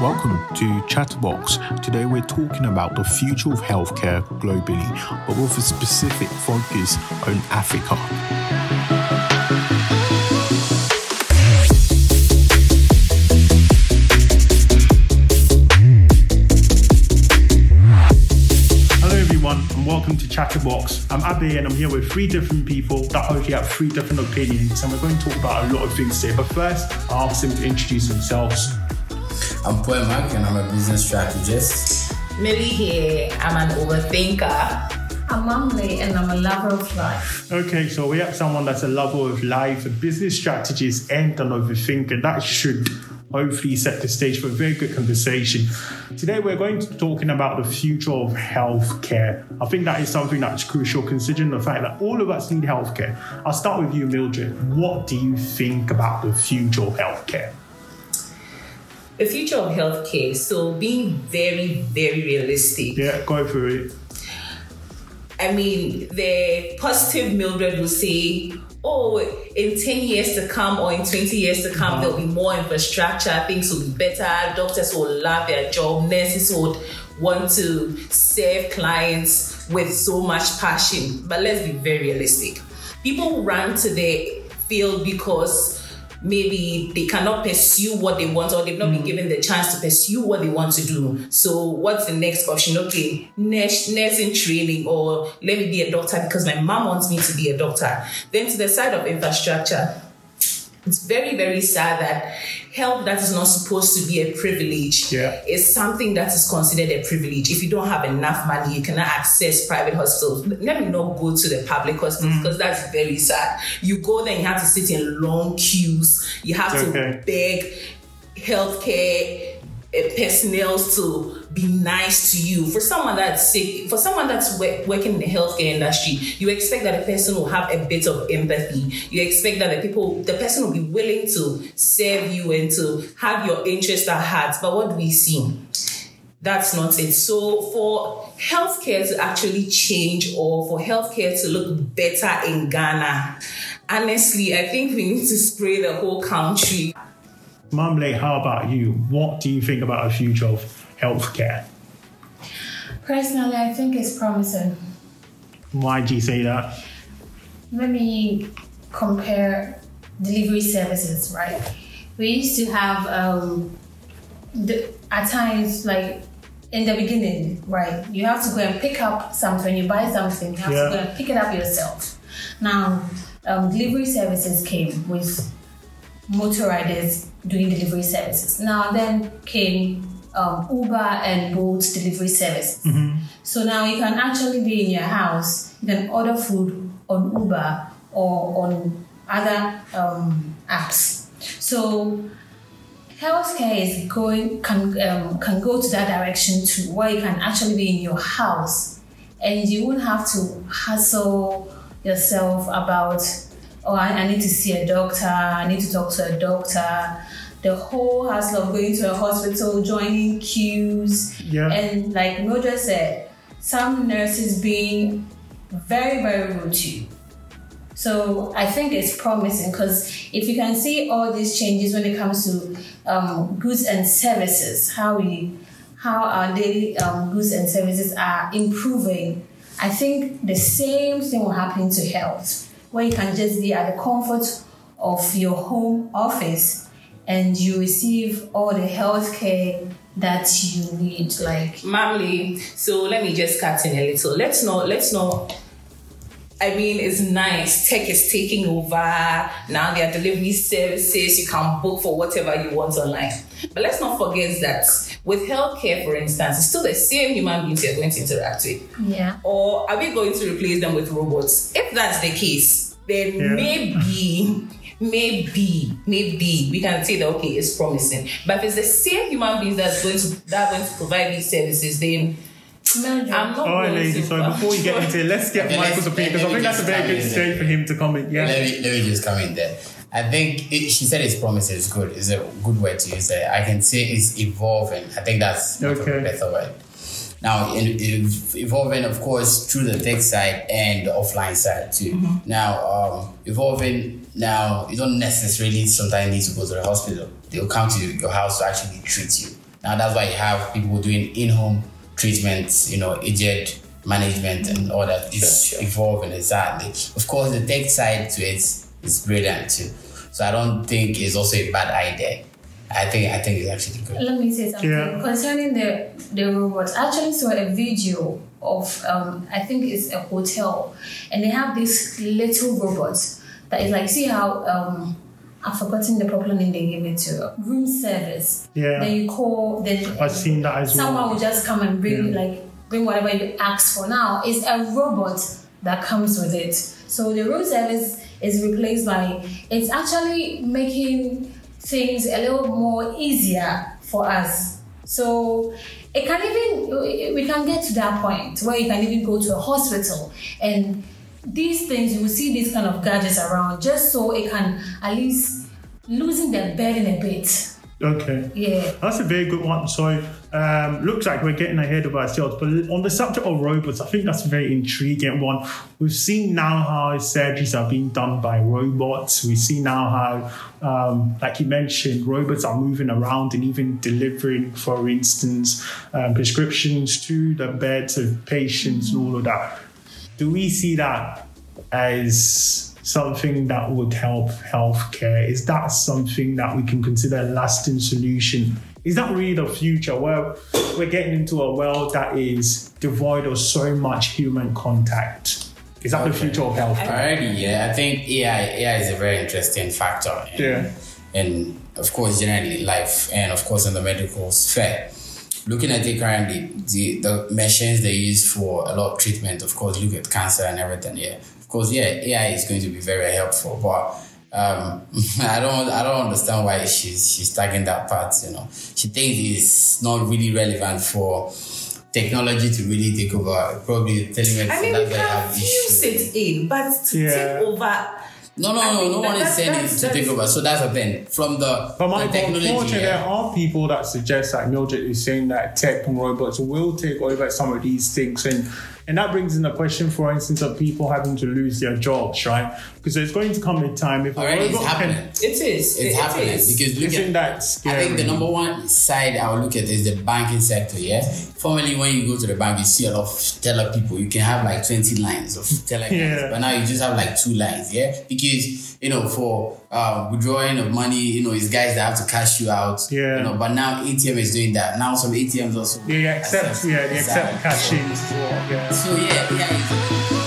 Welcome to Chatterbox. Today we're talking about the future of healthcare globally, but with a specific focus on Africa. Hello everyone and welcome to Chatterbox. I'm Abe and I'm here with three different people that hopefully have three different opinions and we're going to talk about a lot of things today. But first, I'll ask them to introduce themselves. I'm Poe Mark and I'm a business strategist. Millie here. I'm an overthinker. I'm Mamle and I'm a lover of life. Okay, so we have someone that's a lover of life, a business strategist, and an overthinker. That should hopefully set the stage for a very good conversation. Today, we're going to be talking about the future of healthcare. I think that is something that's crucial considering the fact that all of us need healthcare. I'll start with you, Mildred. What do you think about the future of healthcare? The future of healthcare. So, being very, very realistic. Yeah, go for it. I mean, the positive Mildred will say, oh, in 10 years to come or in 20 years to come, mm-hmm. there'll be more infrastructure, things will be better, doctors will love their job, nurses would want to serve clients with so much passion. But let's be very realistic. People run to the field because maybe they cannot pursue what they want or they've not been mm. given the chance to pursue what they want to do. So what's the next option? Okay, nurse, nursing training or let me be a doctor because my mom wants me to be a doctor. Then to the side of infrastructure, it's very, very sad that health that is not supposed to be a privilege Yeah. is something that is considered a privilege. If you don't have enough money, you cannot access private hospitals. Let me not go to the public hospitals mm. because that's very sad. You go there you have to sit in long queues. You have Okay. to beg healthcare uh, personnel to be nice to you. For someone that's sick, for someone that's wo- working in the healthcare industry, you expect that the person will have a bit of empathy. You expect that the people, the person will be willing to serve you and to have your interest at heart. But what do we see? That's not it. So for healthcare to actually change or for healthcare to look better in Ghana, honestly, I think we need to spray the whole country. Mamle, how about you? What do you think about the future of healthcare? Personally, I think it's promising. Why do you say that? Let me compare delivery services, right? We used to have, um, the, at times, like in the beginning, right? You have to go and pick up something, you buy something, you have Yeah. to go and pick it up yourself. Now, um, delivery services came with motor riders doing delivery services. Now then came um, Uber and Bolt delivery services. So now you can actually be in your house, you can order food on Uber or on other um, apps. So healthcare is going can um, can go to that direction too, where you can actually be in your house and you won't have to hustle yourself about oh I, I need to see a doctor, I need to talk to a doctor. The whole hassle of going to a hospital, joining queues, Yeah. and like Mildred said, some nurses being very, very rude to you. So I think it's promising because if you can see all these changes when it comes to um, goods and services, how we, how our daily um, goods and services are improving, I think the same thing will happen to health, where you can just be at the comfort of your home office and you receive all the health care that you need, like Mamle, so let me just cut in a little. Let's not, let's not. I mean, it's nice. Tech is taking over. Now there are delivery services. You can book for whatever you want online. But let's not forget that with healthcare, for instance, it's still the same human beings you're going to interact with. yeah. Or are we going to replace them with robots? If that's the case, then Yeah. maybe, maybe, maybe we can say that okay, it's promising. But if it's the same human beings that's going to that are going to provide these services, then Mildred. I'm not All right, going ladies. to. So before you get into it, let's get Okay, Michael's let's- opinion because I think that's a very good in stage for him to comment. Yeah. Let me let me just come in there. I think it, she said it's promising. It's good. It's a good word to use It. I can say it's evolving. I think that's Okay. a better word. Now, in, in evolving, of course, through the tech side and the offline side too. Now, um, evolving now, you don't necessarily sometimes need to go to the hospital. They'll come to your house to actually treat you. Now that's why you have people doing in-home treatments, you know, aged management and all that is Sure, sure. evolving exactly. Of course, the tech side to it is brilliant too. So I don't think it's also a bad idea. I think I think it's actually good. Let me say something Yeah. concerning the the robots. I actually saw a video of um, I think it's a hotel, and they have this little robot that is like see how um, I've forgotten the proper name they gave it to room service. Yeah. Then you call then I've seen that as well. someone will just come and bring Yeah. like bring whatever you ask for. Now it's a robot that comes with it. So the room service is replaced by it's actually making things a little more easier for us. So it can even we can get to that point where you can even go to a hospital and these things you will see these kind of gadgets around just so it can at least loosen the burden a bit. Okay. Yeah. That's a very good one. So, um, looks like we're getting ahead of ourselves. But on the subject of robots, I think that's a very intriguing one. We've seen now how surgeries are being done by robots. We see now how, um, like you mentioned, robots are moving around and even delivering, for instance, um, prescriptions to the beds of patients and all of that. Do we see that as something that would help healthcare? Is that something that we can consider a lasting solution? Is that really the future Well, we're getting into a world that is devoid of so much human contact? Is that the future of healthcare? Alrighty, yeah, I think AI AI is a very interesting factor. in- Yeah. And of course, generally life, and of course in the medical sphere. Looking at it currently, the, the machines they use for a lot of treatment, of course, look at cancer and everything. Yeah, course, yeah, AI is going to be very helpful, but um, I don't, I don't understand why she's she's tagging that part. You know, she thinks it's not really relevant for technology to really take over. Probably telemedicine. I mean, that's we why I can have fuse issues. it in, but to Yeah. take over. No, no, I no, no one is saying it that's- to take over. So that's the thing. From the, But the Michael, technology, unfortunately, there are people that suggest that Mildred is saying that tech and robots will take over some of these things, and and that brings in the question, for instance, of people having to lose their jobs, right? Because there's going to come a time if a already it's robot happening. can. It is. It's it, happening It is. because look Isn't at that I think the number one side I will look at is the banking sector. Yeah, formerly when you go to the bank, you see a lot of teller people. You can have like twenty lines of teller, Yeah. but now you just have like two lines. Yeah, because you know for um, withdrawing of money, you know, it's guys that have to cash you out. Yeah. you know, but now ATM is doing that. Now some ATMs also Yeah, yeah, accept, yeah, they accept Exactly. cash well. Yeah. So yeah, yeah.